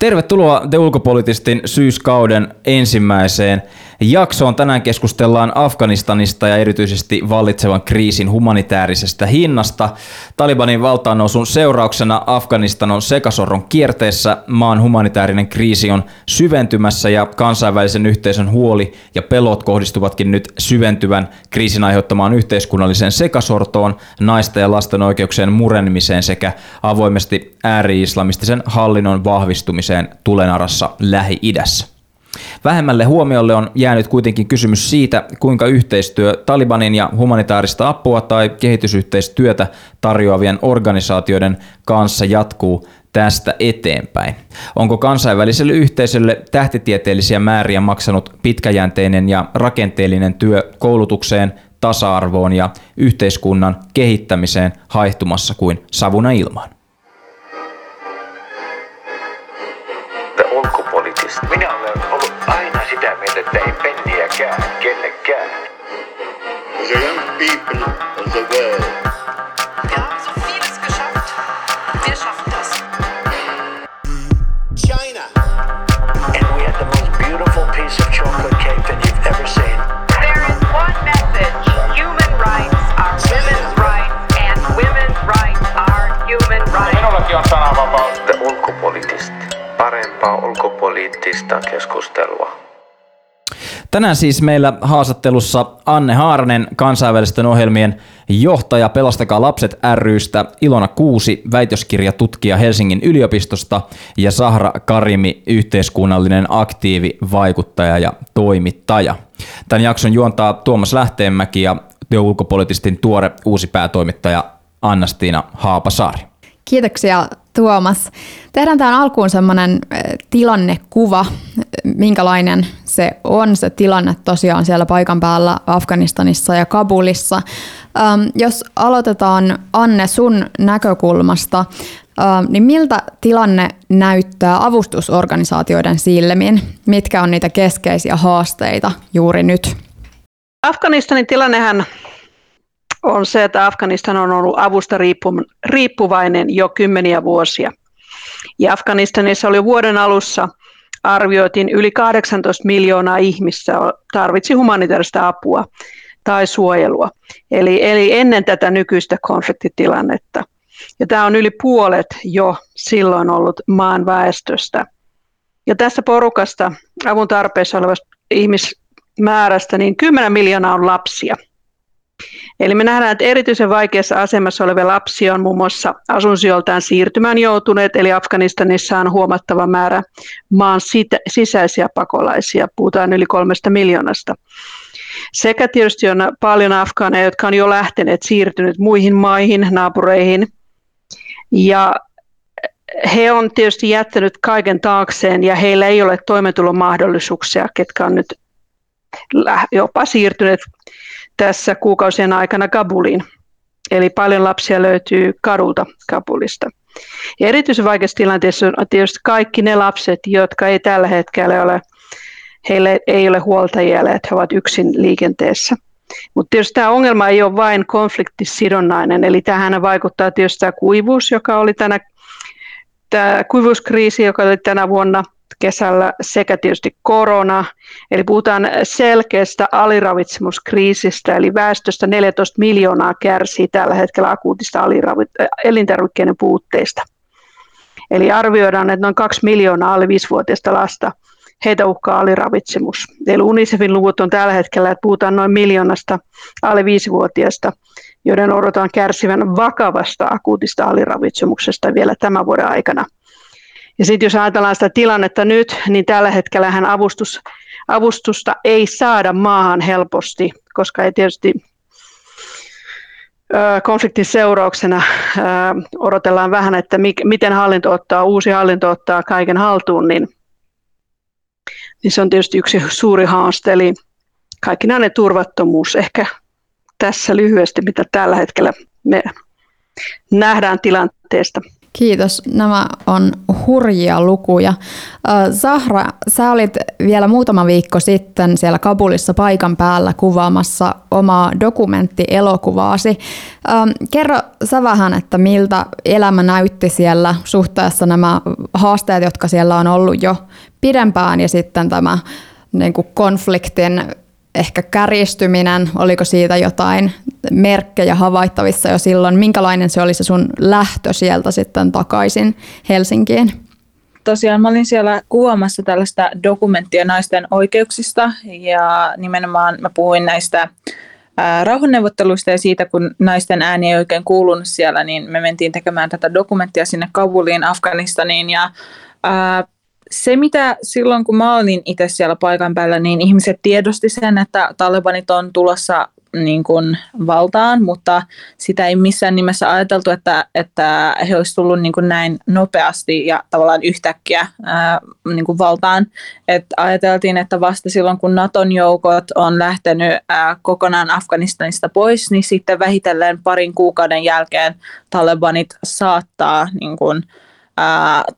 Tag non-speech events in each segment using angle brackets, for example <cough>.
Tervetuloa The Ulkopolitistin syyskauden ensimmäiseen jaksoon. Tänään keskustellaan Afganistanista ja erityisesti vallitsevan kriisin humanitaarisesta hinnasta. Talibanin valtaannousun seurauksena Afganistan on sekasorron kierteessä, maan humanitaarinen kriisi on syventymässä ja kansainvälisen yhteisön huoli ja pelot kohdistuvatkin nyt syventyvän kriisin aiheuttamaan yhteiskunnalliseen sekasortoon, naisten ja lasten oikeuksien murenemiseen sekä avoimesti ääri-islamistisen hallinnon vahvistumiseen tulenarassa Lähi-idässä. Vähemmälle huomiolle on jäänyt kuitenkin kysymys siitä, kuinka yhteistyö Talibanin ja humanitaarista apua tai kehitysyhteistyötä tarjoavien organisaatioiden kanssa jatkuu tästä eteenpäin. Onko kansainväliselle yhteisölle tähtitieteellisiä määriä maksanut pitkäjänteinen ja rakenteellinen työ koulutukseen, tasa-arvoon ja yhteiskunnan kehittämiseen haihtumassa kuin savuna ilmaan? People of the world. Wir haben so vieles geschafft. Wir schaffen das. China. And we had the most beautiful piece of chocolate cake that you've ever seen. There is one message. Human rights are women's rights and women's rights are human rights. Minullakin on sananvapaus. The ulkopoliittista. Parempaa ulkopoliittista keskustelua. Tänään siis meillä haastattelussa Anne Haaranen, kansainvälisten ohjelmien johtaja Pelastakaa lapset rystä, Ilona Kuusi, väitöskirjatutkija Helsingin yliopistosta ja Sahra Karimi, yhteiskunnallinen aktiivi, vaikuttaja ja toimittaja. Tämän jakson juontaa Tuomas Lähteenmäki ja ulkopolitistin tuore uusi päätoimittaja Annastiina Haapasaari. Kiitoksia Tuomas. Tehdään tähän alkuun semmoinen tilannekuva, minkälainen se on se tilanne tosiaan siellä paikan päällä Afganistanissa ja Kabulissa. Jos aloitetaan Anne sun näkökulmasta, niin miltä tilanne näyttää avustusorganisaatioiden silmin? Mitkä on niitä keskeisiä haasteita juuri nyt? Afganistanin tilannehän on se, että Afganistan on ollut avusta riippuvainen jo kymmeniä vuosia. Ja Afganistanissa oli vuoden alussa arvioitiin yli 18 miljoonaa ihmistä tarvitsi humanitaarista apua tai suojelua. Eli, eli ennen tätä nykyistä konfliktitilannetta. Ja tämä on yli puolet jo silloin ollut maan väestöstä. Ja tässä porukasta avun tarpeessa olevasta ihmismäärästä niin 10 miljoonaa on lapsia – Eli me nähdään, että erityisen vaikeassa asemassa olevia lapsia on muun muassa asunsioltaan siirtymään joutuneet, eli Afganistanissa on huomattava määrä maan sisäisiä pakolaisia, puhutaan yli kolmesta miljoonasta. Sekä tietysti on paljon afgaaneja, jotka on jo lähteneet, siirtyneet muihin maihin, naapureihin. Ja he on tietysti jättänyt kaiken taakseen ja heillä ei ole toimeentulomahdollisuuksia, ketkä on nyt jopa siirtyneet tässä kuukausien aikana Kabuliin. Eli paljon lapsia löytyy kadulta Kabulista. Ja erityisen vaikeassa tilanteessa on tietysti kaikki ne lapset, jotka ei tällä hetkellä ole, heille ei ole huoltajia, että he ovat yksin liikenteessä. Mutta tietysti tämä ongelma ei ole vain konfliktisidonnainen, eli tähän vaikuttaa tietysti tämä kuivuus, joka oli tänä, tämä kuivuuskriisi, joka oli tänä vuonna – kesällä sekä tietysti korona. Eli puhutaan selkeästä aliravitsemuskriisistä, eli väestöstä 14 miljoonaa kärsii tällä hetkellä akuutista aliravit- elintarvikkeiden puutteista. Eli arvioidaan, että noin 2 miljoonaa alle 5-vuotiaista lasta heitä uhkaa aliravitsemus. Eli UNICEFin luvut on tällä hetkellä, että puhutaan noin miljoonasta alle 5-vuotiaista, joiden odotetaan kärsivän vakavasta akuutista aliravitsemuksesta vielä tämän vuoden aikana – ja sitten jos ajatellaan sitä tilannetta nyt, niin tällä hetkellä hän avustus, avustusta ei saada maahan helposti, koska ei tietysti konfliktin seurauksena odotellaan vähän, että miten hallinto ottaa, uusi hallinto ottaa kaiken haltuun, niin, niin se on tietysti yksi suuri haaste, eli kaikkinainen turvattomuus ehkä tässä lyhyesti, mitä tällä hetkellä me nähdään tilanteesta. Kiitos. Nämä on hurjia lukuja. Zahra, sä olit vielä muutama viikko sitten siellä Kabulissa paikan päällä kuvaamassa omaa dokumenttielokuvaasi. Kerro sä vähän, että miltä elämä näytti siellä suhteessa nämä haasteet, jotka siellä on ollut jo pidempään ja sitten tämä niin kuin konfliktin ehkä kärjistyminen, oliko siitä jotain merkkejä havaittavissa jo silloin, minkälainen se oli se sun lähtö sieltä sitten takaisin Helsinkiin? Tosiaan mä olin siellä kuvaamassa tällaista dokumenttia naisten oikeuksista ja nimenomaan mä puhuin näistä rauhanneuvotteluista ja siitä, kun naisten ääni ei oikein kuulunut siellä, niin me mentiin tekemään tätä dokumenttia sinne Kabuliin, Afganistaniin ja ää, se, mitä silloin kun mä olin itse siellä paikan päällä, niin ihmiset tiedosti sen, että talibanit on tulossa niin kuin valtaan, mutta sitä ei missään nimessä ajateltu, että, että he olisivat tullut niin näin nopeasti ja tavallaan yhtäkkiä ää, niin kuin valtaan. Et ajateltiin, että vasta silloin kun Naton joukot on lähtenyt ää, kokonaan Afganistanista pois, niin sitten vähitellen parin kuukauden jälkeen Talibanit saattaa niin kuin,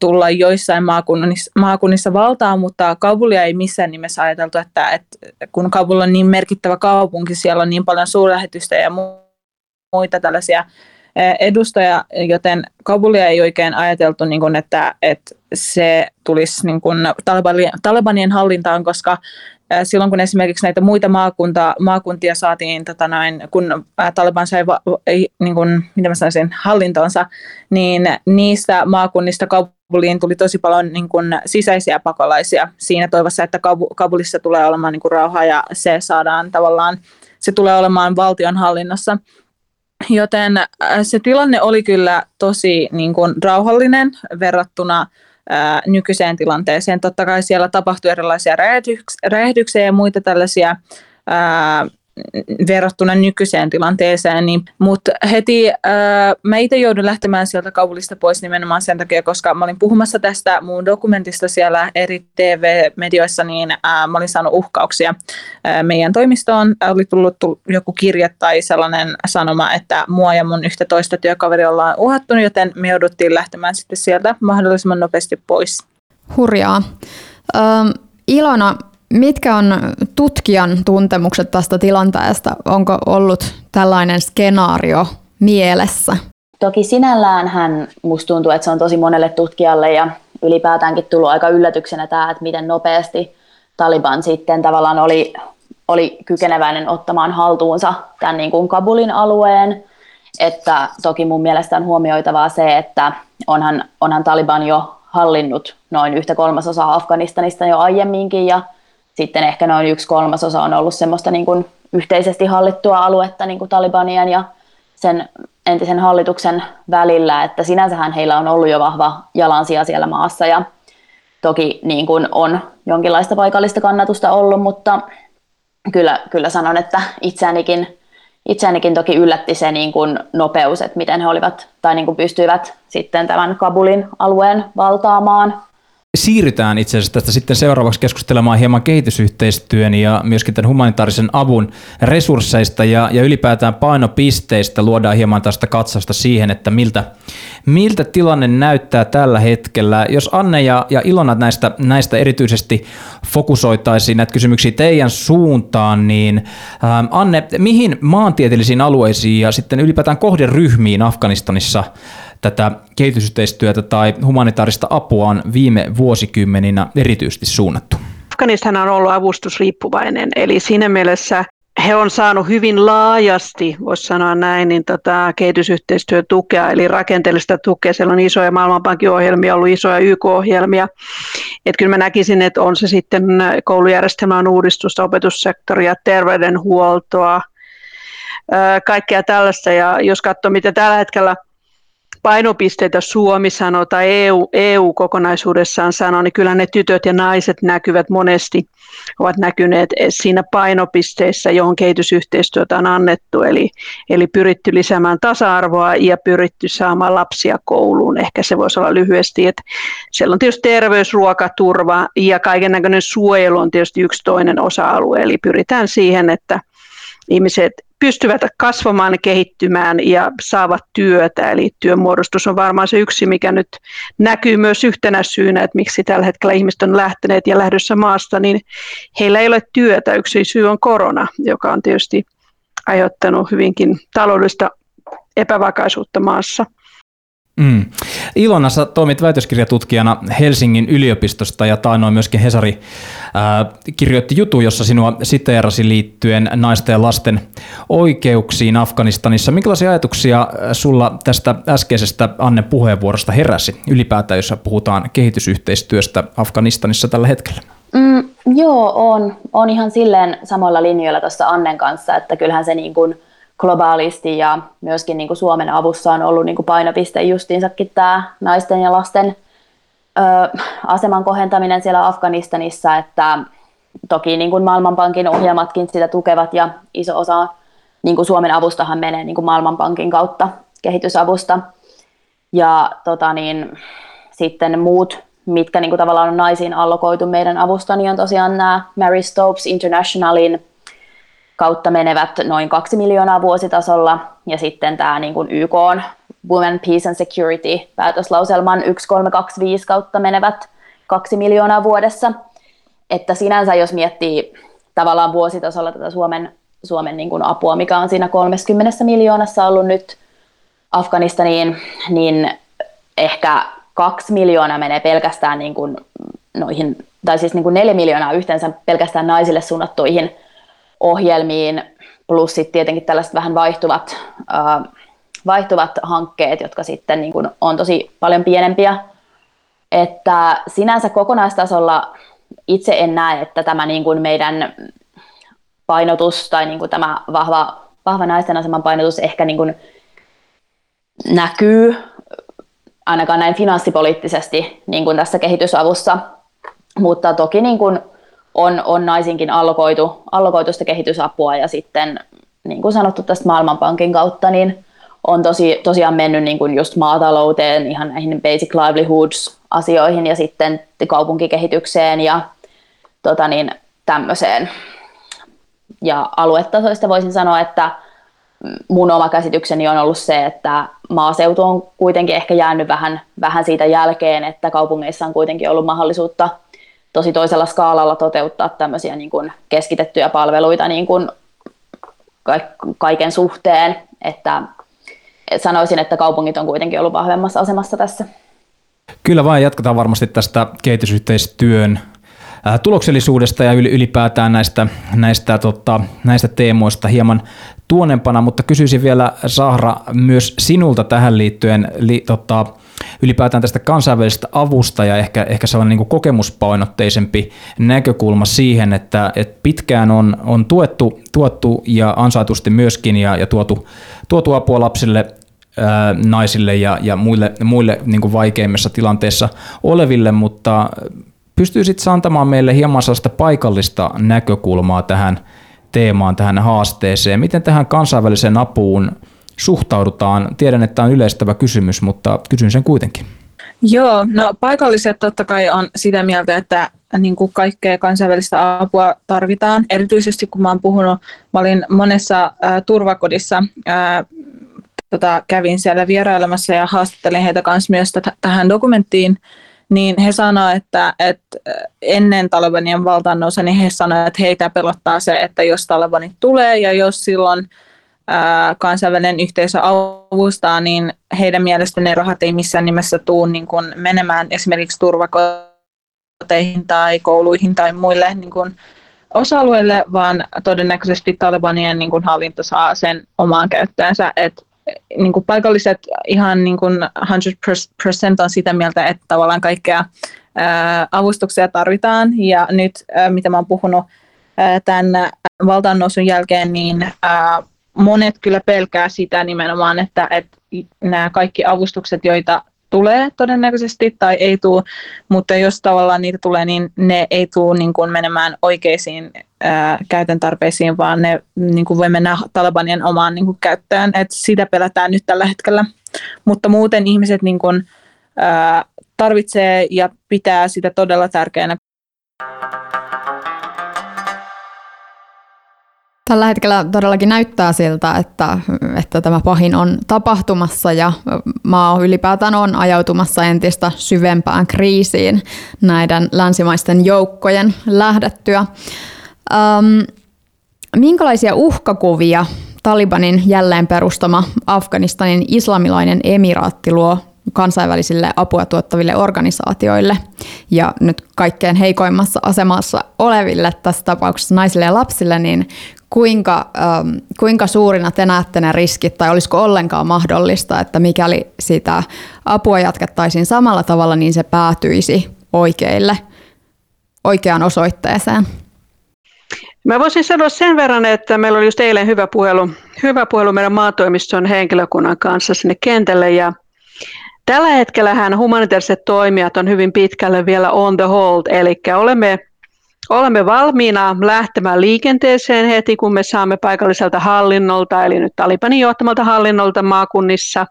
tulla joissain maakunnissa, maakunnissa valtaan, mutta Kabulia ei missään nimessä ajateltu, että, että kun Kabul on niin merkittävä kaupunki, siellä on niin paljon suurlähetystä ja muita tällaisia edustaja, joten Kabulia ei oikein ajateltu, niin kuin, että, että se tulisi niin kuin Talibanien hallintaan, koska silloin kun esimerkiksi näitä muita maakunta, maakuntia saatiin, tota noin, kun Taliban sai va, niin kuin, mitä mä sanoisin, hallintonsa, niin niistä maakunnista Kabuliin tuli tosi paljon niin kuin, sisäisiä pakolaisia siinä toivossa, että Kabulissa tulee olemaan niin kuin, rauha ja se saadaan tavallaan, se tulee olemaan valtion hallinnassa. Joten se tilanne oli kyllä tosi niin kuin, rauhallinen verrattuna nykyiseen tilanteeseen. Totta kai siellä tapahtui erilaisia räjähdyksiä ja muita tällaisia verrattuna nykyiseen tilanteeseen, niin, mutta heti äh, mä itse joudun lähtemään sieltä Kabulista pois nimenomaan sen takia, koska mä olin puhumassa tästä mun dokumentista siellä eri TV-medioissa, niin äh, mä olin saanut uhkauksia äh, meidän toimistoon. Oli tullut joku kirje tai sellainen sanoma, että mua ja mun yhtä toista työkaveria ollaan uhattu, joten me jouduttiin lähtemään sitten sieltä mahdollisimman nopeasti pois. Hurjaa. Ähm, Ilona, Mitkä on tutkijan tuntemukset tästä tilanteesta? Onko ollut tällainen skenaario mielessä? Toki sinällään hän musta tuntuu, että se on tosi monelle tutkijalle ja ylipäätäänkin tullut aika yllätyksenä tämä, että miten nopeasti Taliban sitten tavallaan oli, oli kykeneväinen ottamaan haltuunsa tämän niin kuin Kabulin alueen. Että toki mun mielestä on huomioitavaa se, että onhan, onhan Taliban jo hallinnut noin yhtä kolmasosaa Afganistanista jo aiemminkin ja sitten ehkä noin yksi kolmasosa on ollut semmoista niin kuin yhteisesti hallittua aluetta niin kuin Talibanien ja sen entisen hallituksen välillä, että sinänsähän heillä on ollut jo vahva jalansija siellä maassa ja toki niin kuin on jonkinlaista paikallista kannatusta ollut, mutta kyllä, kyllä sanon, että itseänikin, itseänikin toki yllätti se niin kuin nopeus, että miten he olivat tai niin kuin pystyivät sitten tämän Kabulin alueen valtaamaan siirrytään itse asiassa tästä sitten seuraavaksi keskustelemaan hieman kehitysyhteistyön ja myöskin tämän humanitaarisen avun resursseista ja, ja ylipäätään painopisteistä. Luodaan hieman tästä katsausta siihen, että miltä, miltä tilanne näyttää tällä hetkellä. Jos Anne ja, ja Ilona näistä, näistä erityisesti fokusoitaisiin näitä kysymyksiä teidän suuntaan, niin ähm, Anne, mihin maantieteellisiin alueisiin ja sitten ylipäätään kohderyhmiin Afganistanissa tätä kehitysyhteistyötä tai humanitaarista apua on viime vuosikymmeninä erityisesti suunnattu? Afganistan on ollut avustusriippuvainen, eli siinä mielessä he on saanut hyvin laajasti, voisi sanoa näin, niin tota, kehitysyhteistyötukea, eli rakenteellista tukea. Siellä on isoja Maailmanpankin ohjelmia, ollut isoja YK-ohjelmia. Et kyllä mä näkisin, että on se sitten koulujärjestelmän uudistusta, opetussektoria, terveydenhuoltoa, kaikkea tällaista. Ja jos katsoo, mitä tällä hetkellä – painopisteitä Suomi sanoo tai EU, EU kokonaisuudessaan sanoo, niin kyllä ne tytöt ja naiset näkyvät monesti, ovat näkyneet siinä painopisteissä, johon kehitysyhteistyötä on annettu, eli, eli pyritty lisäämään tasa-arvoa ja pyritty saamaan lapsia kouluun. Ehkä se voisi olla lyhyesti, että siellä on tietysti terveys, ruokaturva ja kaiken näköinen suojelu on tietysti yksi toinen osa-alue, eli pyritään siihen, että ihmiset pystyvät kasvamaan, kehittymään ja saavat työtä. Eli työmuodostus on varmaan se yksi, mikä nyt näkyy myös yhtenä syynä, että miksi tällä hetkellä ihmiset on lähteneet ja lähdössä maasta, niin heillä ei ole työtä. Yksi syy on korona, joka on tietysti aiheuttanut hyvinkin taloudellista epävakaisuutta maassa. Mm. Ilona, sä toimit väitöskirjatutkijana Helsingin yliopistosta ja taannoin myöskin Hesari ää, kirjoitti jutu, jossa sinua siteerasi liittyen naisten ja lasten oikeuksiin Afganistanissa. Minkälaisia ajatuksia sulla tästä äskeisestä Anne puheenvuorosta heräsi ylipäätään, jos puhutaan kehitysyhteistyöstä Afganistanissa tällä hetkellä? Mm, joo, on, on ihan silleen samalla linjoilla tuossa Annen kanssa, että kyllähän se niin kuin – globaalisti ja myöskin niin kuin Suomen avussa on ollut niin kuin painopiste justiinsakin tämä naisten ja lasten ö, aseman kohentaminen siellä Afganistanissa, että toki niin kuin Maailmanpankin ohjelmatkin sitä tukevat ja iso osa niin kuin Suomen avustahan menee niin kuin Maailmanpankin kautta kehitysavusta. Ja tota niin, sitten muut, mitkä niin kuin tavallaan on naisiin allokoitu meidän avusta, niin on tosiaan nämä Mary Stopes Internationalin kautta menevät noin 2 miljoonaa vuositasolla, ja sitten tämä niin kuin YK on Women, Peace and Security päätöslauselman 1325 kautta menevät 2 miljoonaa vuodessa. Että sinänsä jos miettii tavallaan vuositasolla tätä Suomen, Suomen niin kuin apua, mikä on siinä 30 miljoonassa ollut nyt Afganistaniin, niin ehkä kaksi miljoonaa menee pelkästään niin kuin noihin, tai siis niin kuin neljä miljoonaa yhteensä pelkästään naisille suunnattuihin ohjelmiin, plus sitten tietenkin tällaiset vähän vaihtuvat, äh, vaihtuvat hankkeet, jotka sitten niin kuin on tosi paljon pienempiä. Että sinänsä kokonaistasolla itse en näe, että tämä niin kuin meidän painotus tai niin kuin tämä vahva, vahva naisten aseman painotus ehkä niin kuin näkyy ainakaan näin finanssipoliittisesti niin kuin tässä kehitysavussa, mutta toki niin kuin on, on naisinkin allokoitu, allokoitu sitä kehitysapua ja sitten niin kuin sanottu tästä Maailmanpankin kautta, niin on tosi, tosiaan mennyt niin kuin just maatalouteen, ihan näihin basic livelihoods-asioihin ja sitten kaupunkikehitykseen ja tota niin, tämmöiseen. Ja aluetasoista voisin sanoa, että mun oma käsitykseni on ollut se, että maaseutu on kuitenkin ehkä jäänyt vähän, vähän siitä jälkeen, että kaupungeissa on kuitenkin ollut mahdollisuutta – tosi toisella skaalalla toteuttaa tämmöisiä niin kuin keskitettyjä palveluita niin kuin kaiken suhteen, että sanoisin, että kaupungit on kuitenkin ollut vahvemmassa asemassa tässä. Kyllä vain, jatketaan varmasti tästä kehitysyhteistyön tuloksellisuudesta ja ylipäätään näistä, näistä, tota, näistä teemoista hieman tuonempana, mutta kysyisin vielä Sahra myös sinulta tähän liittyen li, tota, ylipäätään tästä kansainvälisestä avusta ja ehkä, ehkä sellainen niin kuin kokemuspainotteisempi näkökulma siihen, että, että pitkään on, on tuettu, tuettu ja ansaitusti myöskin ja, ja tuotu, tuotu apua lapsille naisille ja, ja muille, muille niin kuin vaikeimmissa tilanteissa oleville, mutta pystyy sitten antamaan meille hieman sellaista paikallista näkökulmaa tähän teemaan, tähän haasteeseen. Miten tähän kansainväliseen apuun suhtaudutaan? Tiedän, että on yleistävä kysymys, mutta kysyn sen kuitenkin. Joo, no paikalliset totta kai on sitä mieltä, että niin kuin kaikkea kansainvälistä apua tarvitaan. Erityisesti kun mä oon puhunut, mä olin monessa ää, turvakodissa, ää, tota, kävin siellä vierailemassa ja haastattelin heitä kanssa myös t- tähän dokumenttiin, niin he sanoivat, että, että ennen Talibanien valtaannousa, niin he sanoivat, että heitä pelottaa se, että jos Talibanit tulee ja jos silloin kansainvälinen yhteisö avustaa, niin heidän mielestään ne rahat ei missään nimessä tule niin kuin menemään esimerkiksi turvakoteihin tai kouluihin tai muille niin kuin osa-alueille, vaan todennäköisesti Talibanien niin kuin hallinto saa sen omaan käyttöönsä. Et, niin kuin paikalliset ihan niin kuin 100% on sitä mieltä, että tavallaan kaikkea ää, avustuksia tarvitaan. Ja nyt, ää, mitä mä puhunut ää, tämän valtaannousun jälkeen, niin ää, monet kyllä pelkää sitä nimenomaan, että, että nämä kaikki avustukset, joita tulee todennäköisesti tai ei tule, mutta jos tavallaan niitä tulee, niin ne ei tule niin kuin menemään oikeisiin käytön tarpeisiin, vaan ne niin kuin voi mennä Talibanien omaan niin kuin käyttöön. Et sitä pelätään nyt tällä hetkellä. Mutta muuten ihmiset niin kuin, ää, tarvitsee ja pitää sitä todella tärkeänä. Tällä hetkellä todellakin näyttää siltä, että, että tämä pahin on tapahtumassa ja maa ylipäätään on ajautumassa entistä syvempään kriisiin näiden länsimaisten joukkojen lähdettyä. Ähm, minkälaisia uhkakuvia Talibanin jälleen perustama Afganistanin islamilainen emiraatti luo kansainvälisille apua tuottaville organisaatioille ja nyt kaikkein heikoimmassa asemassa oleville, tässä tapauksessa naisille ja lapsille, niin kuinka, ähm, kuinka suurina te näette ne riskit tai olisiko ollenkaan mahdollista, että mikäli sitä apua jatkettaisiin samalla tavalla, niin se päätyisi oikeille, oikeaan osoitteeseen? Mä voisin sanoa sen verran, että meillä oli just eilen hyvä puhelu, hyvä puhelu meidän maatoimiston henkilökunnan kanssa sinne kentälle ja Tällä hetkellä humanitaariset toimijat on hyvin pitkälle vielä on the hold, eli olemme, olemme valmiina lähtemään liikenteeseen heti, kun me saamme paikalliselta hallinnolta, eli nyt Talibanin johtamalta hallinnolta maakunnissa,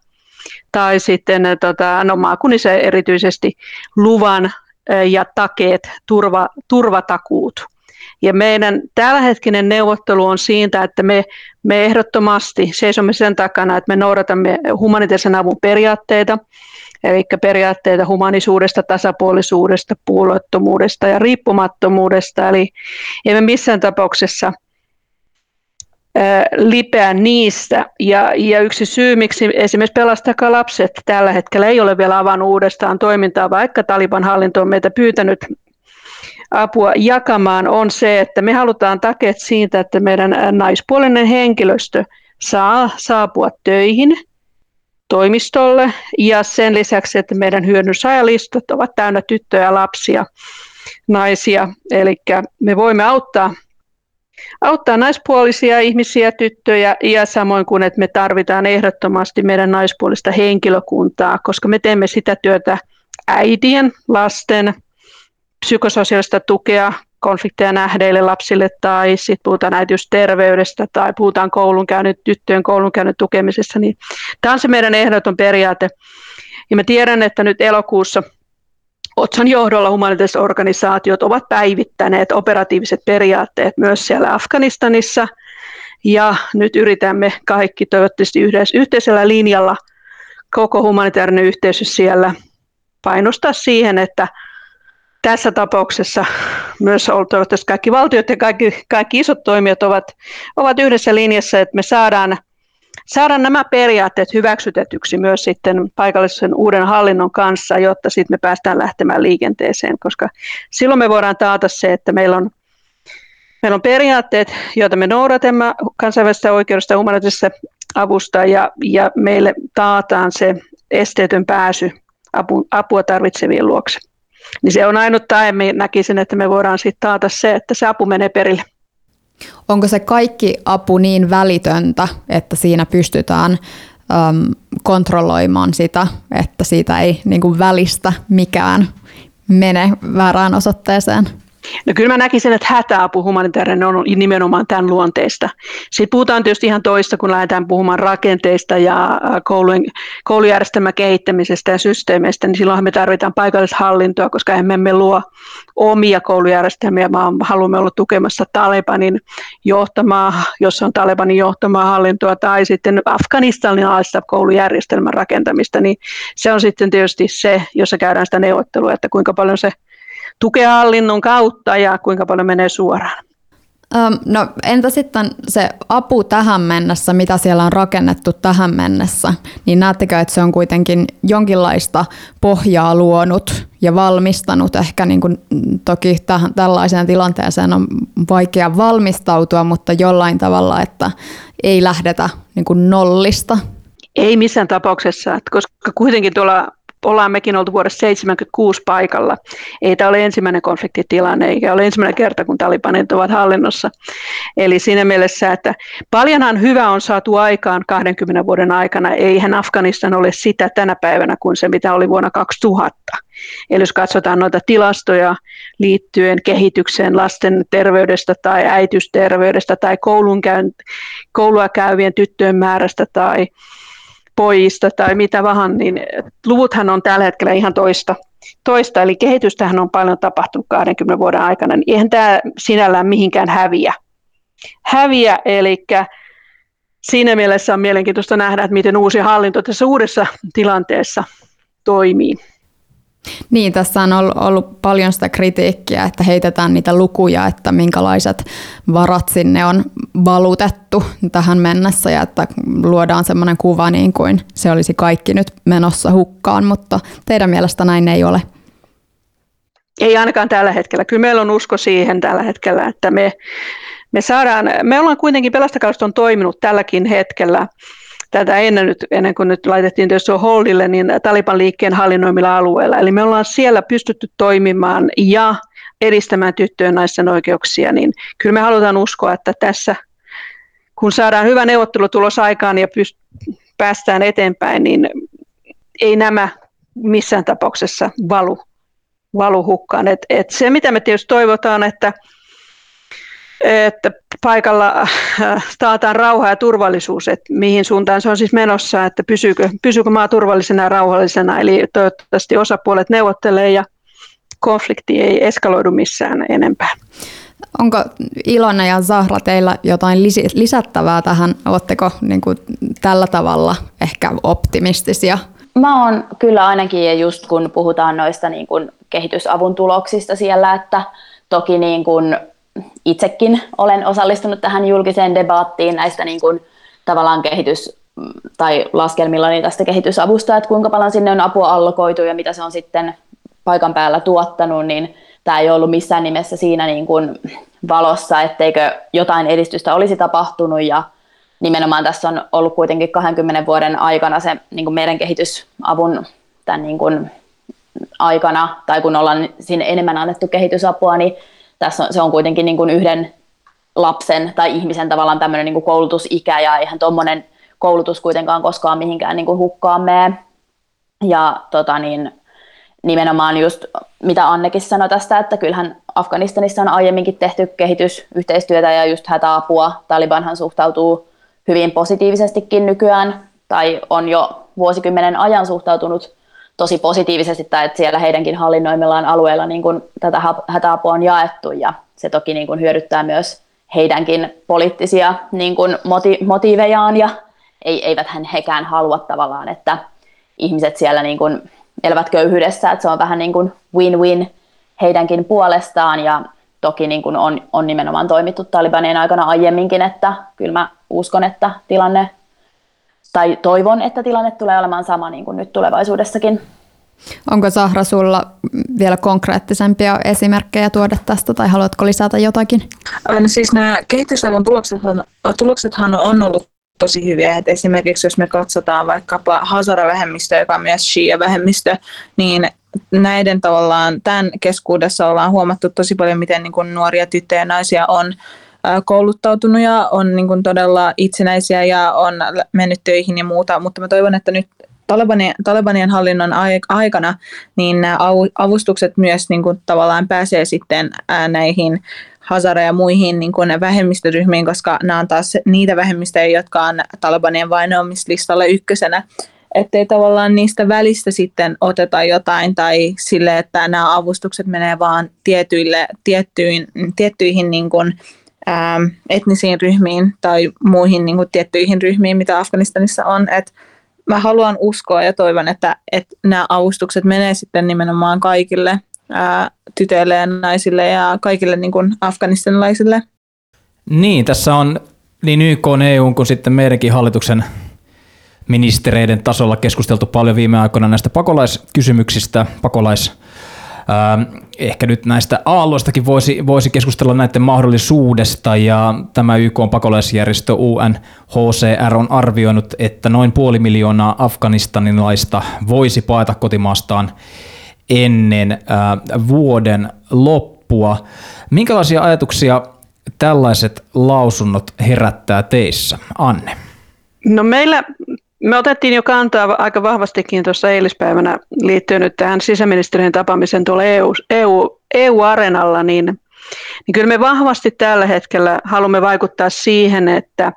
tai sitten tota, no, maakunnissa erityisesti luvan ja takeet, turva, turvatakuut. Ja meidän tällä neuvottelu on siitä, että me, me ehdottomasti seisomme sen takana, että me noudatamme humanitaarisen avun periaatteita, eli periaatteita humanisuudesta, tasapuolisuudesta, puolueettomuudesta ja riippumattomuudesta. Eli emme missään tapauksessa lipeä niistä. Ja, ja yksi syy, miksi esimerkiksi Pelastakaa lapset tällä hetkellä ei ole vielä avannut uudestaan toimintaa, vaikka Taliban hallinto on meitä pyytänyt apua jakamaan, on se, että me halutaan takeet siitä, että meidän naispuolinen henkilöstö saa saapua töihin toimistolle ja sen lisäksi, että meidän hyödynsaajalistat ovat täynnä tyttöjä, lapsia, naisia, eli me voimme auttaa auttaa naispuolisia ihmisiä, tyttöjä ja samoin kuin, että me tarvitaan ehdottomasti meidän naispuolista henkilökuntaa, koska me teemme sitä työtä äidien, lasten, psykososiaalista tukea konflikteja nähdeille lapsille tai sitten puhutaan äitiysterveydestä tai puhutaan koulunkäynnin, tyttöjen koulunkäynnin tukemisessa, niin tämä on se meidän ehdoton periaate. Ja mä tiedän, että nyt elokuussa Otsan johdolla humanitaariset organisaatiot ovat päivittäneet operatiiviset periaatteet myös siellä Afganistanissa. Ja nyt yritämme kaikki toivottavasti yhteisellä linjalla koko humanitaarinen yhteisö siellä painostaa siihen, että tässä tapauksessa myös toivottavasti kaikki valtiot ja kaikki, kaikki isot toimijat ovat, ovat yhdessä linjassa, että me saadaan, saadaan nämä periaatteet hyväksytetyksi myös sitten paikallisen uuden hallinnon kanssa, jotta sitten me päästään lähtemään liikenteeseen, koska silloin me voidaan taata se, että meillä on, meillä on periaatteet, joita me noudatamme kansainvälisestä oikeudesta humanitaarisesta avusta ja, ja meille taataan se esteetön pääsy apua tarvitsevien luokse niin se on ainut tae, näkisin, että me voidaan sitten taata se, että se apu menee perille. Onko se kaikki apu niin välitöntä, että siinä pystytään äm, kontrolloimaan sitä, että siitä ei niin kuin välistä mikään mene väärään osoitteeseen? No kyllä mä näkisin, että hätäapu humanitaarinen on nimenomaan tämän luonteesta. Sitten puhutaan tietysti ihan toista, kun lähdetään puhumaan rakenteista ja koulujen, koulujärjestelmän kehittämisestä ja systeemeistä, niin silloinhan me tarvitaan paikallishallintoa, koska emme me luo omia koulujärjestelmiä, vaan haluamme olla tukemassa Talebanin johtamaa, jos on Talebanin johtamaa hallintoa, tai sitten afganistanilaista koulujärjestelmän rakentamista, niin se on sitten tietysti se, jossa käydään sitä neuvottelua, että kuinka paljon se tukea hallinnon kautta ja kuinka paljon menee suoraan. No entä sitten se apu tähän mennessä, mitä siellä on rakennettu tähän mennessä, niin näettekö, että se on kuitenkin jonkinlaista pohjaa luonut ja valmistanut? Ehkä niin kuin, toki tähän, tällaiseen tilanteeseen on vaikea valmistautua, mutta jollain tavalla, että ei lähdetä niin kuin nollista. Ei missään tapauksessa, koska kuitenkin tuolla ollaan mekin oltu vuodessa 76 paikalla. Ei tämä ole ensimmäinen konfliktitilanne, eikä ole ensimmäinen kerta, kun talibanit ovat hallinnossa. Eli siinä mielessä, että paljonhan hyvä on saatu aikaan 20 vuoden aikana. Eihän Afganistan ole sitä tänä päivänä kuin se, mitä oli vuonna 2000. Eli jos katsotaan noita tilastoja liittyen kehitykseen lasten terveydestä tai äitysterveydestä tai koulun käyn, koulua käyvien tyttöjen määrästä tai pojista tai mitä vaan, niin luvuthan on tällä hetkellä ihan toista. toista eli kehitystähän on paljon tapahtunut 20 vuoden aikana, niin eihän tämä sinällään mihinkään häviä. häviä, eli siinä mielessä on mielenkiintoista nähdä, että miten uusi hallinto tässä uudessa tilanteessa toimii. Niin, tässä on ollut, paljon sitä kritiikkiä, että heitetään niitä lukuja, että minkälaiset varat sinne on valutettu tähän mennessä ja että luodaan semmoinen kuva niin kuin se olisi kaikki nyt menossa hukkaan, mutta teidän mielestä näin ei ole. Ei ainakaan tällä hetkellä. Kyllä meillä on usko siihen tällä hetkellä, että me, me saadaan, me ollaan kuitenkin, Pelastakausta on toiminut tälläkin hetkellä tätä ennen, nyt, ennen kuin nyt laitettiin tietysti holdille, niin Taliban liikkeen hallinnoimilla alueilla. Eli me ollaan siellä pystytty toimimaan ja edistämään tyttöjen naisten oikeuksia, niin kyllä me halutaan uskoa, että tässä kun saadaan hyvä neuvottelutulos aikaan ja pyst- päästään eteenpäin, niin ei nämä missään tapauksessa valu, valu hukkaan. Et, et se, mitä me tietysti toivotaan, että että paikalla äh, taataan rauha ja turvallisuus, että mihin suuntaan se on siis menossa, että pysyykö, pysyykö maa turvallisena ja rauhallisena, eli toivottavasti osapuolet neuvottelee ja konflikti ei eskaloidu missään enempää. Onko Ilona ja Zahra teillä jotain lisättävää tähän? Oletteko niin kuin, tällä tavalla ehkä optimistisia? Mä oon kyllä ainakin, just kun puhutaan noista niin kuin kehitysavun tuloksista siellä, että toki niin kuin itsekin olen osallistunut tähän julkiseen debaattiin näistä niin kuin, tavallaan kehitys- tai laskelmillani tästä kehitysavusta, että kuinka paljon sinne on apua allokoitu ja mitä se on sitten paikan päällä tuottanut, niin tämä ei ollut missään nimessä siinä niin kuin valossa, etteikö jotain edistystä olisi tapahtunut ja nimenomaan tässä on ollut kuitenkin 20 vuoden aikana se niin kuin meidän kehitysavun tämän niin kuin aikana, tai kun ollaan sinne enemmän annettu kehitysapua, niin tässä on, se on kuitenkin niin kuin yhden lapsen tai ihmisen tavallaan tämmöinen niin kuin koulutusikä ja eihän tuommoinen koulutus kuitenkaan koskaan mihinkään niin kuin hukkaan mene. Ja tota niin, nimenomaan just mitä Annekin sanoi tästä, että kyllähän Afganistanissa on aiemminkin tehty kehitysyhteistyötä ja just hätäapua. Talibanhan suhtautuu hyvin positiivisestikin nykyään tai on jo vuosikymmenen ajan suhtautunut tosi positiivisesti, tai että siellä heidänkin hallinnoimillaan alueella niin kuin tätä hätäapua on jaettu, ja se toki niin kuin hyödyttää myös heidänkin poliittisia niin kuin moti- motiivejaan, ja ei, eiväthän hekään halua tavallaan, että ihmiset siellä niin kuin elävät köyhyydessä, että se on vähän niin kuin win-win heidänkin puolestaan, ja toki niin kuin on, on nimenomaan toimittu Talibanien aikana aiemminkin, että kyllä mä uskon, että tilanne tai toivon, että tilanne tulee olemaan sama niin kuin nyt tulevaisuudessakin. Onko Sahra sulla vielä konkreettisempia esimerkkejä tuoda tästä tai haluatko lisätä jotakin? No siis nämä kehitysavun tuloksethan, tuloksethan on ollut tosi hyviä. Et esimerkiksi jos me katsotaan vaikkapa Hazara-vähemmistö, joka on myös Shia-vähemmistö, niin näiden tavallaan tämän keskuudessa ollaan huomattu tosi paljon, miten niin kuin nuoria tyttöjä ja naisia on kouluttautunut ja on niin kuin todella itsenäisiä ja on mennyt töihin ja muuta, mutta mä toivon, että nyt Talibanien, Talibanien hallinnon aikana niin nämä avustukset myös niin kuin tavallaan pääsee sitten näihin Hazara ja muihin niin kuin vähemmistöryhmiin, koska nämä on taas niitä vähemmistöjä, jotka on Talibanien vainoamislistalla ykkösenä. Ettei tavallaan niistä välistä sitten oteta jotain tai sille, että nämä avustukset menee vaan tietyille, tiettyihin, tiettyihin niin kuin, Ähm, etnisiin ryhmiin tai muihin niin kuin tiettyihin ryhmiin, mitä Afganistanissa on. Et mä haluan uskoa ja toivon, että, että nämä avustukset menee sitten nimenomaan kaikille ää, tytöille ja naisille ja kaikille niin kuin afganistanilaisille. Niin, tässä on niin YK, EU kuin sitten meidänkin hallituksen ministereiden tasolla keskusteltu paljon viime aikoina näistä pakolaiskysymyksistä, pakolais ehkä nyt näistä aalloistakin voisi, voisi keskustella näiden mahdollisuudesta ja tämä YK on pakolaisjärjestö UNHCR on arvioinut, että noin puoli miljoonaa afganistanilaista voisi paeta kotimaastaan ennen vuoden loppua. Minkälaisia ajatuksia tällaiset lausunnot herättää teissä, Anne? No meillä me otettiin jo kantaa aika vahvastikin tuossa eilispäivänä liittyen nyt tähän sisäministeriön tapaamisen tuolla EU, EU, EU-areenalla, niin, niin kyllä me vahvasti tällä hetkellä haluamme vaikuttaa siihen, että,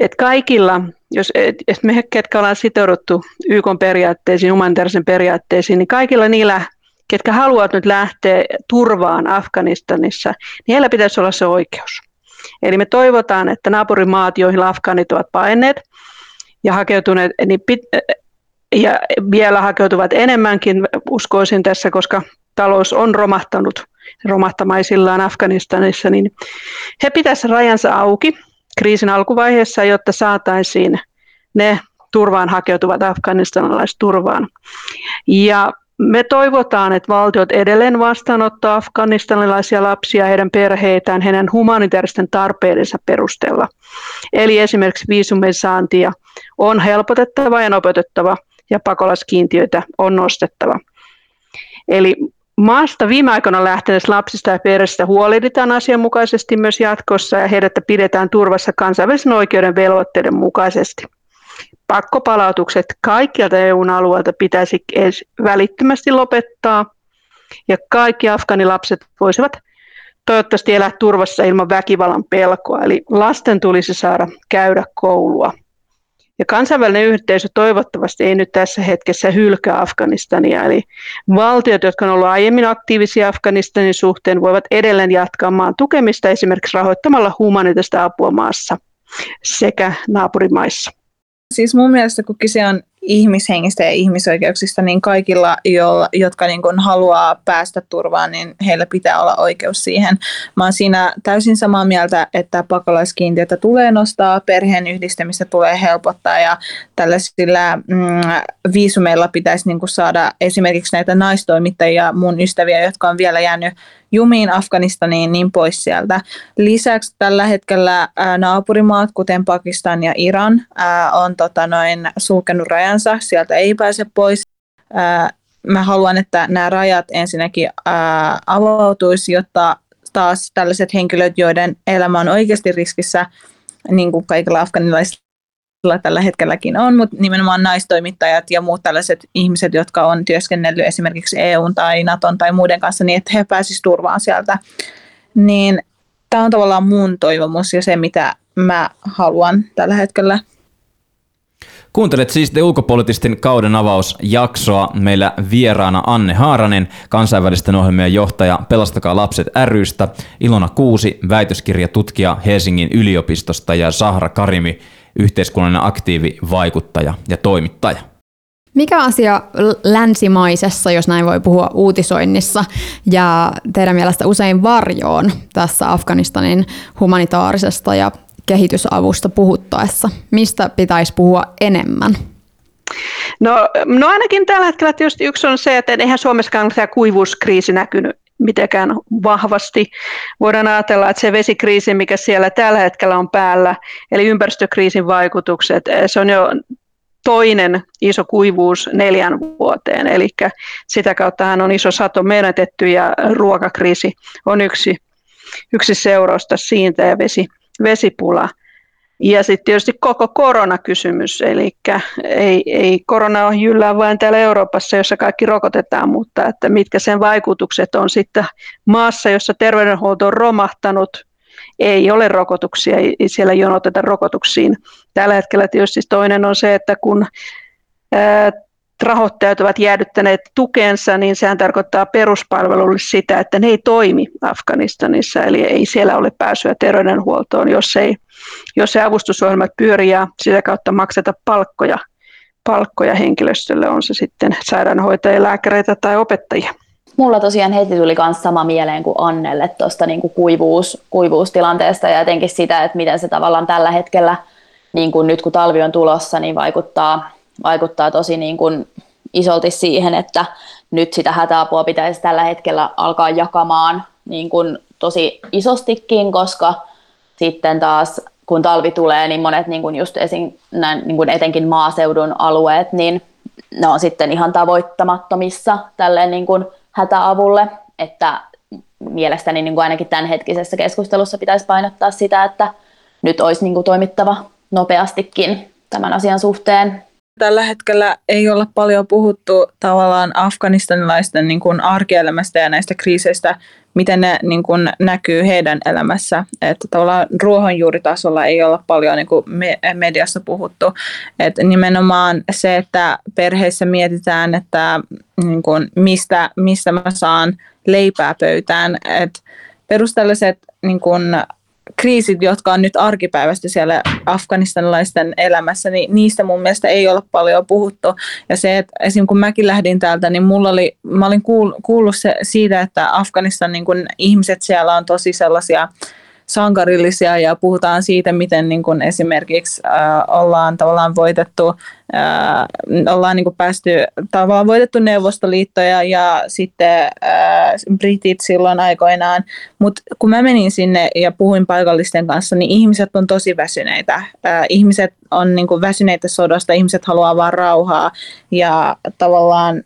että kaikilla, jos että me ketkä ollaan sitouduttu YK periaatteisiin, humanitaarisen periaatteisiin, niin kaikilla niillä, ketkä haluavat nyt lähteä turvaan Afganistanissa, niin heillä pitäisi olla se oikeus. Eli me toivotaan, että naapurimaat, joihin afgaanit ovat paineet ja hakeutuneet, niin pit, ja vielä hakeutuvat enemmänkin, uskoisin tässä, koska talous on romahtanut romahtamaisillaan Afganistanissa, niin he pitäisivät rajansa auki kriisin alkuvaiheessa, jotta saataisiin ne turvaan hakeutuvat afganistanilaiset turvaan. Ja me toivotaan, että valtiot edelleen vastaanottaa afganistanilaisia lapsia, heidän perheitään, heidän humanitaaristen tarpeidensa perusteella. Eli esimerkiksi viisumin saantia on helpotettava ja nopeutettava ja pakolaiskiintiöitä on nostettava. Eli maasta viime aikoina lähteneistä lapsista ja perheistä huolehditaan asianmukaisesti myös jatkossa ja heidät pidetään turvassa kansainvälisen oikeuden velvoitteiden mukaisesti pakkopalautukset kaikkialta EUn alueelta pitäisi välittömästi lopettaa ja kaikki afganilapset voisivat toivottavasti elää turvassa ilman väkivallan pelkoa. Eli lasten tulisi saada käydä koulua. Ja kansainvälinen yhteisö toivottavasti ei nyt tässä hetkessä hylkää Afganistania. Eli valtiot, jotka ovat olleet aiemmin aktiivisia Afganistanin suhteen, voivat edelleen jatkaa maan tukemista esimerkiksi rahoittamalla humanitaista apua maassa sekä naapurimaissa. Siis mun mielestä kun kyse on ihmishengistä ja ihmisoikeuksista, niin kaikilla, joilla, jotka niin kuin haluaa päästä turvaan, niin heillä pitää olla oikeus siihen. Mä oon siinä täysin samaa mieltä, että pakolaiskiintiötä tulee nostaa, perheen yhdistämistä tulee helpottaa ja tällaisilla mm, viisumeilla pitäisi niin kuin saada esimerkiksi näitä naistoimittajia, mun ystäviä, jotka on vielä jäänyt jumiin Afganistaniin, niin pois sieltä. Lisäksi tällä hetkellä ää, naapurimaat, kuten Pakistan ja Iran, ää, on tota, noin sulkenut rajansa, sieltä ei pääse pois. Mä haluan, että nämä rajat ensinnäkin avautuisi, jotta taas tällaiset henkilöt, joiden elämä on oikeasti riskissä, niin kuin kaikilla afganilaisilla tällä hetkelläkin on, mutta nimenomaan naistoimittajat ja muut tällaiset ihmiset, jotka on työskennellyt esimerkiksi EUn tai Naton tai muiden kanssa, niin että he pääsisivät turvaan sieltä. Niin tämä on tavallaan mun toivomus ja se, mitä mä haluan tällä hetkellä. Kuuntelet siis The Ulkopoliittisten kauden avausjaksoa. Meillä vieraana Anne Haaranen, kansainvälisten ohjelmien johtaja Pelastakaa lapset rystä, Ilona Kuusi, väitöskirjatutkija Helsingin yliopistosta ja Sahra Karimi, yhteiskunnallinen aktiivi, vaikuttaja ja toimittaja. Mikä asia länsimaisessa, jos näin voi puhua, uutisoinnissa ja teidän mielestä usein varjoon tässä Afganistanin humanitaarisesta ja kehitysavusta puhuttaessa? Mistä pitäisi puhua enemmän? No, no ainakin tällä hetkellä tietysti yksi on se, että eihän Suomessakaan tämä kuivuuskriisi näkynyt mitenkään vahvasti. Voidaan ajatella, että se vesikriisi, mikä siellä tällä hetkellä on päällä, eli ympäristökriisin vaikutukset, se on jo toinen iso kuivuus neljän vuoteen, eli sitä kautta on iso sato menetetty ja ruokakriisi on yksi, yksi seurausta siitä ja vesi, vesipula. Ja sitten tietysti koko koronakysymys, eli ei, ei korona ole jyllää vain täällä Euroopassa, jossa kaikki rokotetaan, mutta että mitkä sen vaikutukset on sitten maassa, jossa terveydenhuolto on romahtanut, ei ole rokotuksia, ei siellä jonoteta rokotuksiin. Tällä hetkellä tietysti toinen on se, että kun rahoittajat ovat jäädyttäneet tukensa, niin sehän tarkoittaa peruspalveluille sitä, että ne ei toimi Afganistanissa, eli ei siellä ole pääsyä terveydenhuoltoon, jos ei, jos ei avustusohjelmat pyöri ja sitä kautta makseta palkkoja, palkkoja henkilöstölle, on se sitten sairaanhoitajia, lääkäreitä tai opettajia. Mulla tosiaan heti tuli myös sama mieleen kuin Annelle tuosta niin kuin kuivuus, kuivuustilanteesta ja etenkin sitä, että miten se tavallaan tällä hetkellä, niin kuin nyt kun talvi on tulossa, niin vaikuttaa vaikuttaa tosi niin kuin isolti siihen, että nyt sitä hätäapua pitäisi tällä hetkellä alkaa jakamaan niin kuin tosi isostikin, koska sitten taas kun talvi tulee, niin monet niin kuin just esin, näin, niin kuin etenkin maaseudun alueet, niin ne on sitten ihan tavoittamattomissa tälleen niin kuin hätäavulle, että mielestäni niin kuin ainakin tämänhetkisessä keskustelussa pitäisi painottaa sitä, että nyt olisi niin kuin toimittava nopeastikin tämän asian suhteen tällä hetkellä ei olla paljon puhuttu tavallaan afganistanilaisten niin kuin arkielämästä ja näistä kriiseistä, miten ne niin kuin näkyy heidän elämässä. Että tavallaan ruohonjuuritasolla ei olla paljon niin kuin mediassa puhuttu. Että nimenomaan se, että perheissä mietitään, että niin kuin mistä, mistä mä saan leipää pöytään. Että perustelliset niin kuin kriisit, jotka on nyt arkipäivästä siellä afganistanilaisten elämässä, niin niistä mun mielestä ei ole paljon puhuttu. Ja se, että esim. kun mäkin lähdin täältä, niin mulla oli, mä olin kuullut se, siitä, että Afganistan niin kun ihmiset siellä on tosi sellaisia sankarillisia ja puhutaan siitä, miten niin kuin esimerkiksi äh, ollaan tavallaan voitettu, äh, ollaan niin kuin päästy, tavallaan voitettu Neuvostoliittoja ja sitten äh, Britit silloin aikoinaan, mutta kun mä menin sinne ja puhuin paikallisten kanssa, niin ihmiset on tosi väsyneitä. Äh, ihmiset on niin kuin väsyneitä sodasta, ihmiset haluaa vaan rauhaa ja tavallaan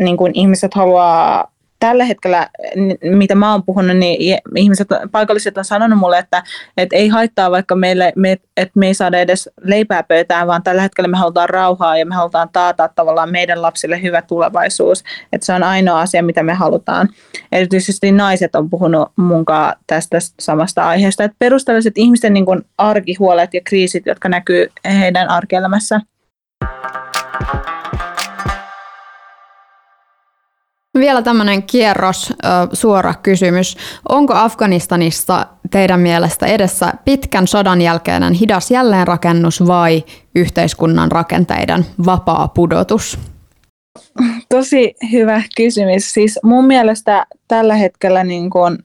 niin kuin ihmiset haluaa tällä hetkellä, mitä mä oon puhunut, niin ihmiset, paikalliset on sanonut mulle, että, että ei haittaa vaikka meille, me, että me ei saada edes leipää pöytään, vaan tällä hetkellä me halutaan rauhaa ja me halutaan taata tavallaan meidän lapsille hyvä tulevaisuus. Että se on ainoa asia, mitä me halutaan. Erityisesti naiset on puhunut munkaan tästä samasta aiheesta, että perustelliset ihmisten niin kuin arkihuolet ja kriisit, jotka näkyy heidän arkielämässä. Vielä tämmöinen kierros, suora kysymys. Onko Afganistanissa teidän mielestä edessä pitkän sodan jälkeinen hidas jälleenrakennus vai yhteiskunnan rakenteiden vapaa pudotus? Tosi hyvä kysymys. Siis mun mielestä tällä hetkellä niin kun,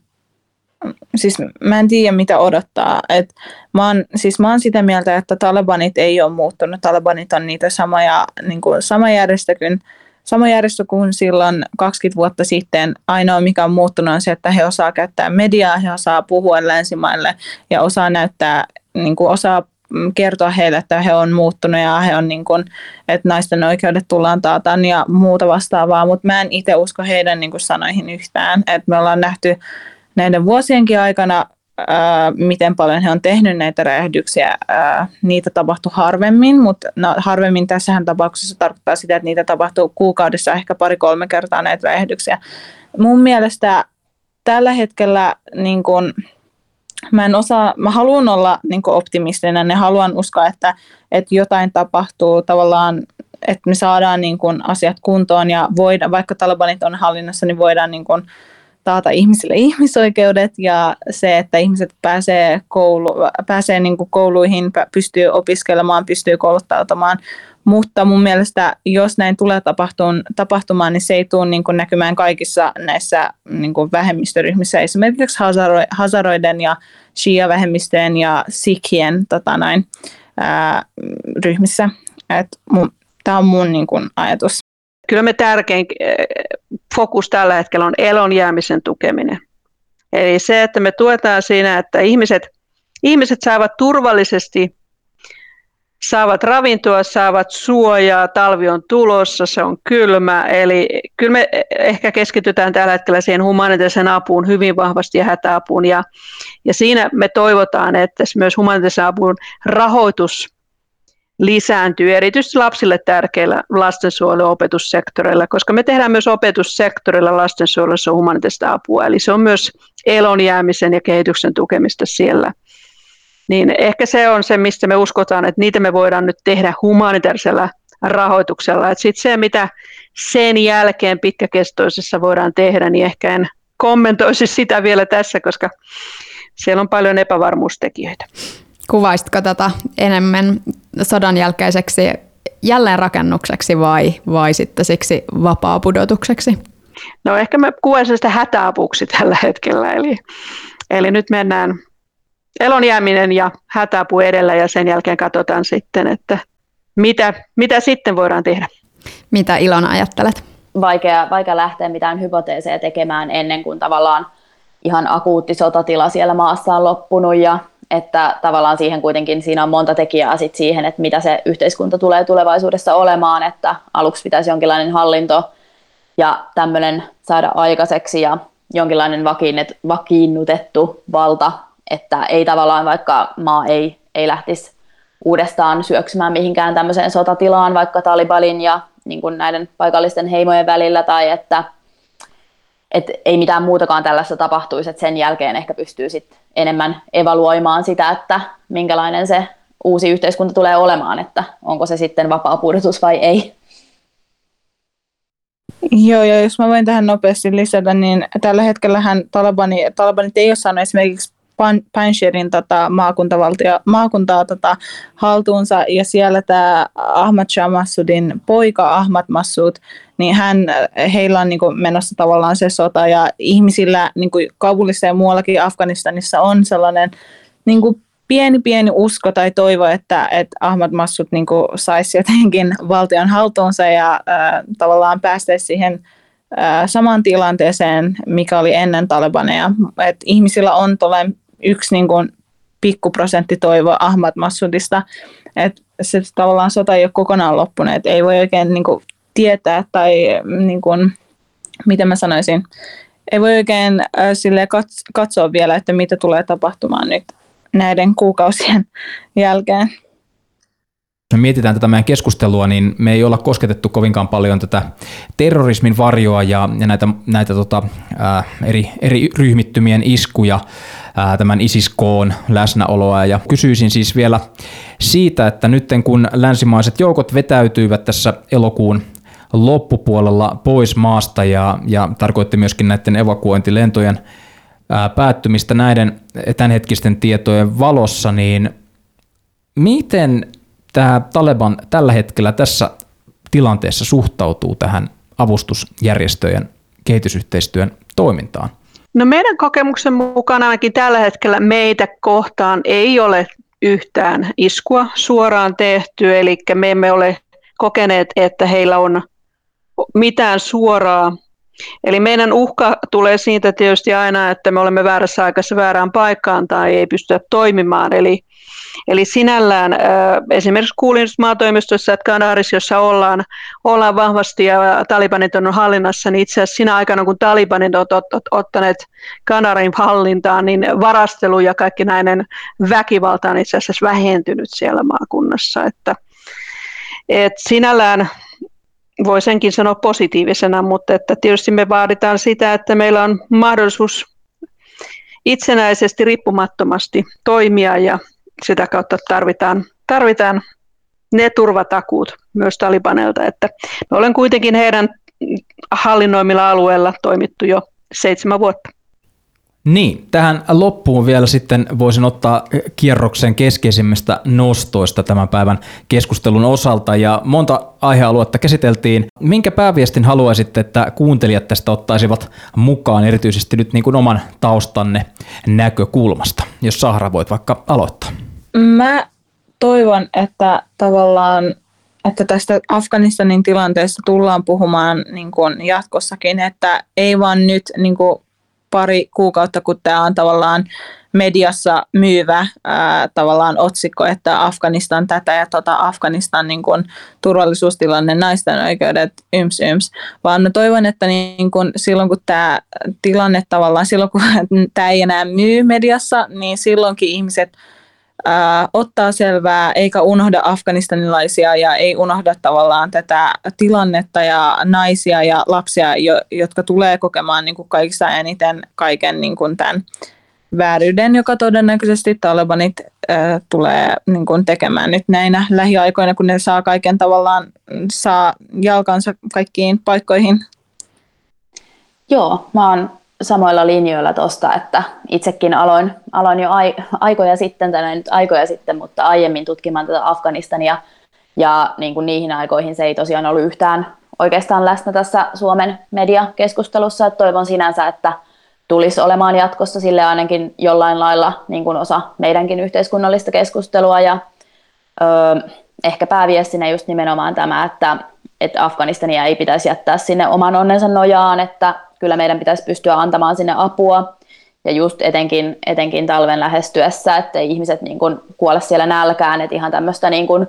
siis mä en tiedä mitä odottaa. Et mä, oon, siis mä oon sitä mieltä, että Talibanit ei ole muuttunut. Talibanit on niitä samoja, niin kuin, sama järjestö kuin sama järjestö kuin silloin 20 vuotta sitten. Ainoa mikä on muuttunut on se, että he osaa käyttää mediaa, he osaa puhua länsimaille ja osaa näyttää, niin kuin osaa kertoa heille, että he on muuttunut ja he on niin kuin, että naisten oikeudet tullaan taataan ja muuta vastaavaa, mutta mä en itse usko heidän niin kuin sanoihin yhtään. että me ollaan nähty näiden vuosienkin aikana miten paljon he on tehnyt näitä räjähdyksiä. Niitä tapahtuu harvemmin, mutta no, harvemmin tässähän tapauksessa tarkoittaa sitä, että niitä tapahtuu kuukaudessa ehkä pari-kolme kertaa näitä räjähdyksiä. Mun mielestä tällä hetkellä niin kun, mä en osaa, mä haluan olla niin optimistinen ja haluan uskoa, että, että jotain tapahtuu tavallaan että me saadaan niin kun, asiat kuntoon ja voidaan, vaikka Talibanit on hallinnassa, niin voidaan niin kun, taata ihmisille ihmisoikeudet ja se, että ihmiset pääsee, koulu, pääsee niin kuin kouluihin, pystyy opiskelemaan, pystyy kouluttautumaan. Mutta mun mielestä, jos näin tulee tapahtumaan, niin se ei tule niin kuin näkymään kaikissa näissä niin kuin vähemmistöryhmissä, esimerkiksi Hazaroiden ja Shia-vähemmistöjen ja Sikhien tota näin, ää, ryhmissä. Tämä on mun niin kuin, ajatus kyllä me tärkein eh, fokus tällä hetkellä on elon jäämisen tukeminen. Eli se, että me tuetaan siinä, että ihmiset, ihmiset saavat turvallisesti, saavat ravintoa, saavat suojaa, talvi on tulossa, se on kylmä. Eli kyllä me ehkä keskitytään tällä hetkellä siihen humanitaarisen apuun hyvin vahvasti ja hätäapuun. Ja, ja siinä me toivotaan, että myös humanitaarisen apun rahoitus lisääntyy erityisesti lapsille tärkeillä lastensuojelu- opetussektoreilla, koska me tehdään myös opetussektorilla lastensuojelussa humanitaarista apua, eli se on myös elonjäämisen ja kehityksen tukemista siellä. Niin ehkä se on se, mistä me uskotaan, että niitä me voidaan nyt tehdä humanitaarisella rahoituksella. Sitten se, mitä sen jälkeen pitkäkestoisessa voidaan tehdä, niin ehkä en kommentoisi sitä vielä tässä, koska siellä on paljon epävarmuustekijöitä. Kuvaisitko tätä enemmän sodan jälkeiseksi jälleenrakennukseksi vai, vai sitten siksi vapaa-pudotukseksi? No ehkä mä kuvaisin sitä hätäapuksi tällä hetkellä. Eli, eli nyt mennään elonjääminen ja hätäapu edellä ja sen jälkeen katsotaan sitten, että mitä, mitä sitten voidaan tehdä. Mitä Ilona ajattelet? Vaikea, vaikea lähteä mitään hypoteeseja tekemään ennen kuin tavallaan ihan akuutti sotatila siellä maassa on loppunut ja että tavallaan siihen kuitenkin siinä on monta tekijää sit siihen, että mitä se yhteiskunta tulee tulevaisuudessa olemaan, että aluksi pitäisi jonkinlainen hallinto ja tämmöinen saada aikaiseksi ja jonkinlainen vakiinnutettu valta, että ei tavallaan vaikka maa ei, ei lähtisi uudestaan syöksymään mihinkään tämmöiseen sotatilaan vaikka Talibalin ja niin kuin näiden paikallisten heimojen välillä tai että et ei mitään muutakaan tällaista tapahtuisi, että sen jälkeen ehkä pystyy sit enemmän evaluoimaan sitä, että minkälainen se uusi yhteiskunta tulee olemaan, että onko se sitten vapaa pudotus vai ei. Joo, ja jos mä voin tähän nopeasti lisätä, niin tällä hetkellä Talibani, Talibanit ei ole saanut esimerkiksi Panjshirin tota, maakuntavaltio, maakuntaa tota, haltuunsa ja siellä tämä Ahmad Shah Massoudin poika Ahmad Massoud, niin hän, heillä on niin menossa tavallaan se sota ja ihmisillä niin kuin Kabulissa ja muuallakin Afganistanissa on sellainen niin kuin, pieni pieni usko tai toivo, että, että Ahmad Massoud niin kuin, saisi jotenkin valtion haltuunsa ja äh, tavallaan päästäisi siihen samaan tilanteeseen, mikä oli ennen Talibaneja. Et ihmisillä on yksi niin kuin, pikkuprosentti toivo Ahmad Massoudista, että se tavallaan sota ei ole kokonaan loppunut, että ei voi oikein niin kuin, tietää tai niin kuin, miten mä sanoisin, ei voi oikein äh, sille katsoa vielä, että mitä tulee tapahtumaan nyt näiden kuukausien <laughs> jälkeen. Me mietitään tätä meidän keskustelua, niin me ei olla kosketettu kovinkaan paljon tätä terrorismin varjoa ja, ja näitä, näitä tota, ää, eri, eri ryhmittymien iskuja, ää, tämän ISIS-koon läsnäoloa. Ja kysyisin siis vielä siitä, että nyt kun länsimaiset joukot vetäytyivät tässä elokuun loppupuolella pois maasta ja, ja tarkoitti myöskin näiden evakuointilentojen ää, päättymistä näiden tämänhetkisten tietojen valossa, niin miten tämä Taleban tällä hetkellä tässä tilanteessa suhtautuu tähän avustusjärjestöjen kehitysyhteistyön toimintaan? No meidän kokemuksen mukaan ainakin tällä hetkellä meitä kohtaan ei ole yhtään iskua suoraan tehty, eli me emme ole kokeneet, että heillä on mitään suoraa. Eli meidän uhka tulee siitä tietysti aina, että me olemme väärässä aikassa väärään paikkaan tai ei pystytä toimimaan. Eli, eli sinällään esimerkiksi kuulin maatoimistossa, että Kanaris, jossa ollaan, ollaan vahvasti ja talibanit on hallinnassa, niin itse asiassa siinä aikana, kun talibanit ovat ot, ot, ottaneet Kanarin hallintaan, niin varastelu ja kaikki näinen väkivalta on itse asiassa vähentynyt siellä maakunnassa. Että, et sinällään voi senkin sanoa positiivisena, mutta että tietysti me vaaditaan sitä, että meillä on mahdollisuus itsenäisesti, riippumattomasti toimia ja sitä kautta tarvitaan, tarvitaan ne turvatakuut myös Talibanelta, että me olen kuitenkin heidän hallinnoimilla alueella toimittu jo seitsemän vuotta. Niin, tähän loppuun vielä sitten voisin ottaa kierroksen keskeisimmistä nostoista tämän päivän keskustelun osalta ja monta aihealuetta käsiteltiin. Minkä pääviestin haluaisitte, että kuuntelijat tästä ottaisivat mukaan erityisesti nyt niin kuin oman taustanne näkökulmasta? Jos Sahra voit vaikka aloittaa. Mä toivon, että tavallaan että tästä Afganistanin tilanteesta tullaan puhumaan niin kuin jatkossakin, että ei vaan nyt niin kuin pari kuukautta, kun tämä on tavallaan mediassa myyvä ää, tavallaan otsikko, että Afganistan tätä ja tota Afganistan niin kun, turvallisuustilanne, naisten oikeudet, yms yms, vaan mä toivon, että niin kun, silloin kun tämä tilanne tavallaan, silloin kun <laughs> tämä ei enää myy mediassa, niin silloinkin ihmiset ää, ottaa selvää eikä unohda afganistanilaisia ja ei unohda tavallaan tätä tilannetta ja naisia ja lapsia, jo, jotka tulee kokemaan niin kuin kaikista eniten kaiken niin kuin tämän vääryyden, joka todennäköisesti Talibanit ää, tulee niin kuin tekemään nyt näinä lähiaikoina, kun ne saa kaiken tavallaan, saa jalkansa kaikkiin paikkoihin. Joo, mä oon samoilla linjoilla tuosta, että itsekin aloin, aloin jo ai, aikoja sitten, tai nyt aikoja sitten, mutta aiemmin tutkimaan tätä Afganistania, ja niin kuin niihin aikoihin se ei tosiaan ollut yhtään oikeastaan läsnä tässä Suomen mediakeskustelussa, että toivon sinänsä, että tulisi olemaan jatkossa sille ainakin jollain lailla niin kuin osa meidänkin yhteiskunnallista keskustelua, ja ö, ehkä pääviestinä just nimenomaan tämä, että, että Afganistania ei pitäisi jättää sinne oman onnensa nojaan, että kyllä meidän pitäisi pystyä antamaan sinne apua. Ja just etenkin, etenkin talven lähestyessä, että ihmiset niin kuin kuole siellä nälkään, että ihan tämmöistä niin kuin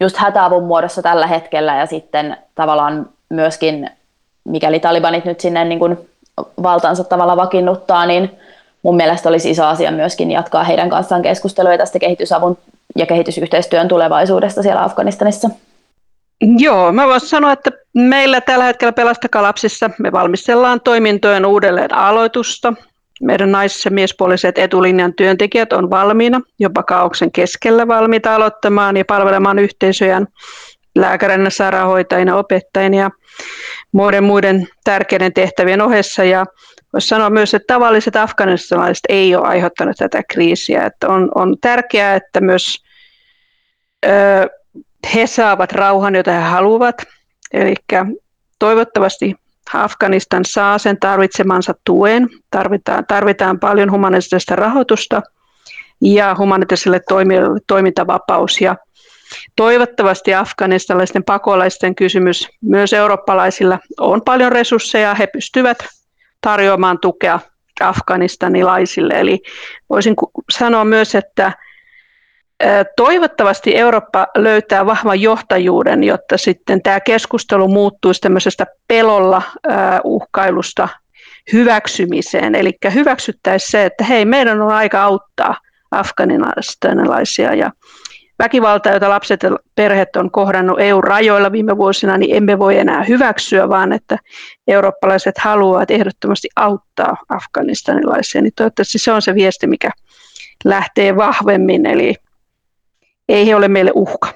just hätäavun muodossa tällä hetkellä ja sitten tavallaan myöskin, mikäli talibanit nyt sinne niin kuin valtansa tavalla vakiinnuttaa, niin mun mielestä olisi iso asia myöskin jatkaa heidän kanssaan keskustelua tästä kehitysavun ja kehitysyhteistyön tulevaisuudesta siellä Afganistanissa. Joo, mä voisin sanoa, että meillä tällä hetkellä Pelastakaa lapsissa me valmistellaan toimintojen uudelleen aloitusta. Meidän nais- ja miespuoliset etulinjan työntekijät on valmiina, jopa kaauksen keskellä valmiita aloittamaan ja palvelemaan yhteisöjään lääkärinä, sairaanhoitajina, opettajina ja muiden muiden tärkeiden tehtävien ohessa. Ja voisi sanoa myös, että tavalliset afganistanilaiset ei ole aiheuttanut tätä kriisiä. Että on, on tärkeää, että myös he saavat rauhan, jota he haluavat. Eli toivottavasti Afganistan saa sen tarvitsemansa tuen. Tarvitaan, tarvitaan paljon humanitaarista rahoitusta ja humanitaariselle toimintavapaus. Ja toivottavasti afganistalaisten pakolaisten kysymys myös eurooppalaisilla on paljon resursseja. He pystyvät tarjoamaan tukea afganistanilaisille. Eli voisin sanoa myös, että Toivottavasti Eurooppa löytää vahvan johtajuuden, jotta sitten tämä keskustelu muuttuisi tämmöisestä pelolla uhkailusta hyväksymiseen. Eli hyväksyttäisiin se, että hei, meidän on aika auttaa afganistanilaisia ja väkivalta, jota lapset ja perheet on kohdannut EU-rajoilla viime vuosina, niin emme voi enää hyväksyä, vaan että eurooppalaiset haluavat ehdottomasti auttaa afganistanilaisia. Niin toivottavasti se on se viesti, mikä lähtee vahvemmin, eli ei he ole meille uhka.